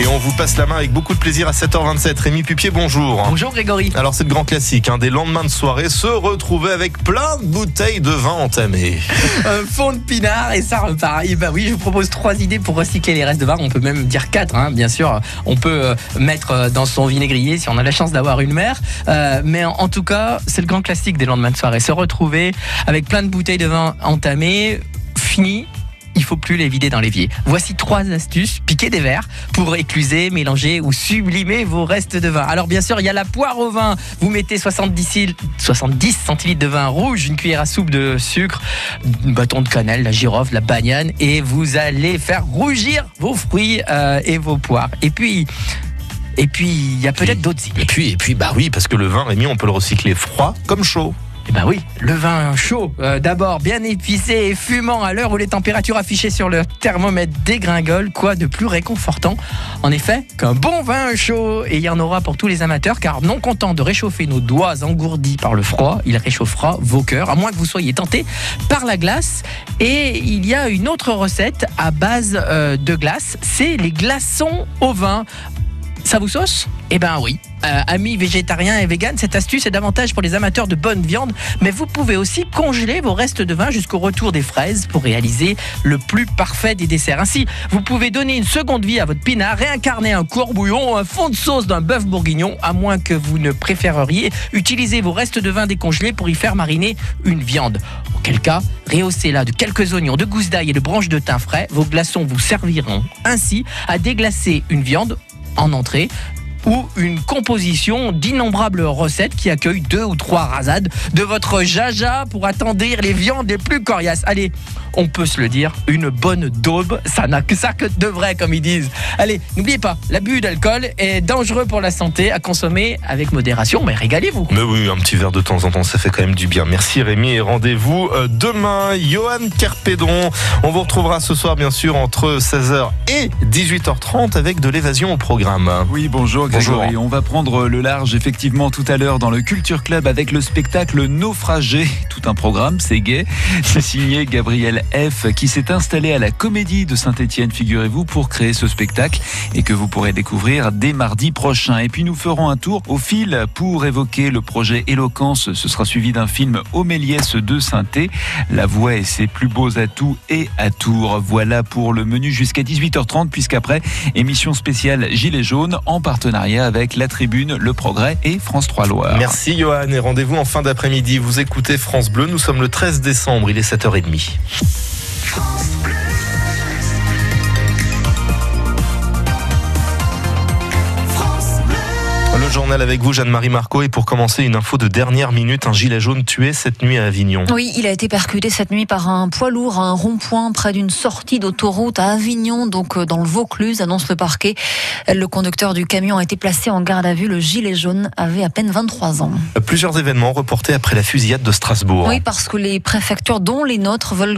Et on vous passe la main avec beaucoup de plaisir à 7h27. Rémi Pupier, bonjour. Bonjour Grégory. Alors c'est le grand classique, hein, des lendemains de soirée, se retrouver avec plein de bouteilles de vin entamées. Un fond de pinard et ça repart. Et bah oui, je vous propose trois idées pour recycler les restes de vin. On peut même dire quatre, hein, bien sûr. On peut euh, mettre euh, dans son vinaigrier si on a la chance d'avoir une mère. Euh, mais en, en tout cas, c'est le grand classique des lendemains de soirée. Se retrouver avec plein de bouteilles de vin entamées, fini il faut plus les vider dans l'évier. Voici trois astuces piquer des verres pour écluser, mélanger ou sublimer vos restes de vin. Alors bien sûr, il y a la poire au vin. Vous mettez 70, 70 centilitres de vin rouge, une cuillère à soupe de sucre, un bâton de cannelle, la girofle, la bagnane et vous allez faire rougir vos fruits euh, et vos poires. Et puis et puis il y a peut-être d'autres idées. Et puis, et puis, bah oui, parce que le vin, Rémi, on peut le recycler froid comme chaud. Ben oui, le vin chaud, euh, d'abord bien épicé et fumant à l'heure où les températures affichées sur le thermomètre dégringolent. Quoi de plus réconfortant? En effet, qu'un bon vin chaud. Et il y en aura pour tous les amateurs, car non content de réchauffer nos doigts engourdis par le froid, il réchauffera vos cœurs, à moins que vous soyez tenté par la glace. Et il y a une autre recette à base euh, de glace, c'est les glaçons au vin. Ça vous sauce? Eh ben oui. Euh, amis végétariens et véganes, cette astuce est davantage pour les amateurs de bonne viande, mais vous pouvez aussi congeler vos restes de vin jusqu'au retour des fraises pour réaliser le plus parfait des desserts. Ainsi, vous pouvez donner une seconde vie à votre pinard, réincarner un courbouillon, un fond de sauce d'un bœuf bourguignon, à moins que vous ne préféreriez utiliser vos restes de vin décongelés pour y faire mariner une viande. Auquel cas, rehaussez-la de quelques oignons, de gousses d'ail et de branches de thym frais. Vos glaçons vous serviront ainsi à déglacer une viande en entrée ou une composition d'innombrables recettes qui accueillent deux ou trois rasades de votre jaja pour attendrir les viandes les plus coriaces. Allez, on peut se le dire, une bonne daube, ça n'a que ça que de vrai, comme ils disent. Allez, n'oubliez pas, l'abus d'alcool est dangereux pour la santé, à consommer avec modération, mais régalez-vous. Mais oui, un petit verre de temps en temps, ça fait quand même du bien. Merci Rémi et rendez-vous euh, demain. Johan Kerpédon, on vous retrouvera ce soir bien sûr entre 16h et 18h30 avec de l'évasion au programme. Oui, bonjour Grégory. Bonjour. On va prendre le large effectivement tout à l'heure dans le Culture Club avec le spectacle Naufragé. Tout un programme, c'est gay. C'est signé Gabriel F qui s'est installé à la Comédie de Saint-Étienne, figurez-vous, pour créer ce spectacle et que vous pourrez découvrir dès mardi prochain. Et puis nous ferons un tour au fil pour évoquer le projet Éloquence. Ce sera suivi d'un film Homéliès de Sainté. La voix et ses plus beaux atouts et à Tours. Voilà pour le menu jusqu'à 18h30 puisqu'après, émission spéciale Gilets jaunes en partenariat avec La Tribune, Le Progrès et France 3 Loire. Merci Johan et rendez-vous en fin d'après-midi. Vous écoutez France Bleu, nous sommes le 13 décembre, il est 7h30. Le journal avec vous, Jeanne-Marie Marco. Et pour commencer, une info de dernière minute, un gilet jaune tué cette nuit à Avignon. Oui, il a été percuté cette nuit par un poids lourd à un rond-point près d'une sortie d'autoroute à Avignon, donc euh, dans le Vaucluse, annonce le parquet. Le conducteur du camion a été placé en garde à vue. Le gilet jaune avait à peine 23 ans. Plusieurs événements reportés après la fusillade de Strasbourg. Oui, parce que les préfectures, dont les nôtres, veulent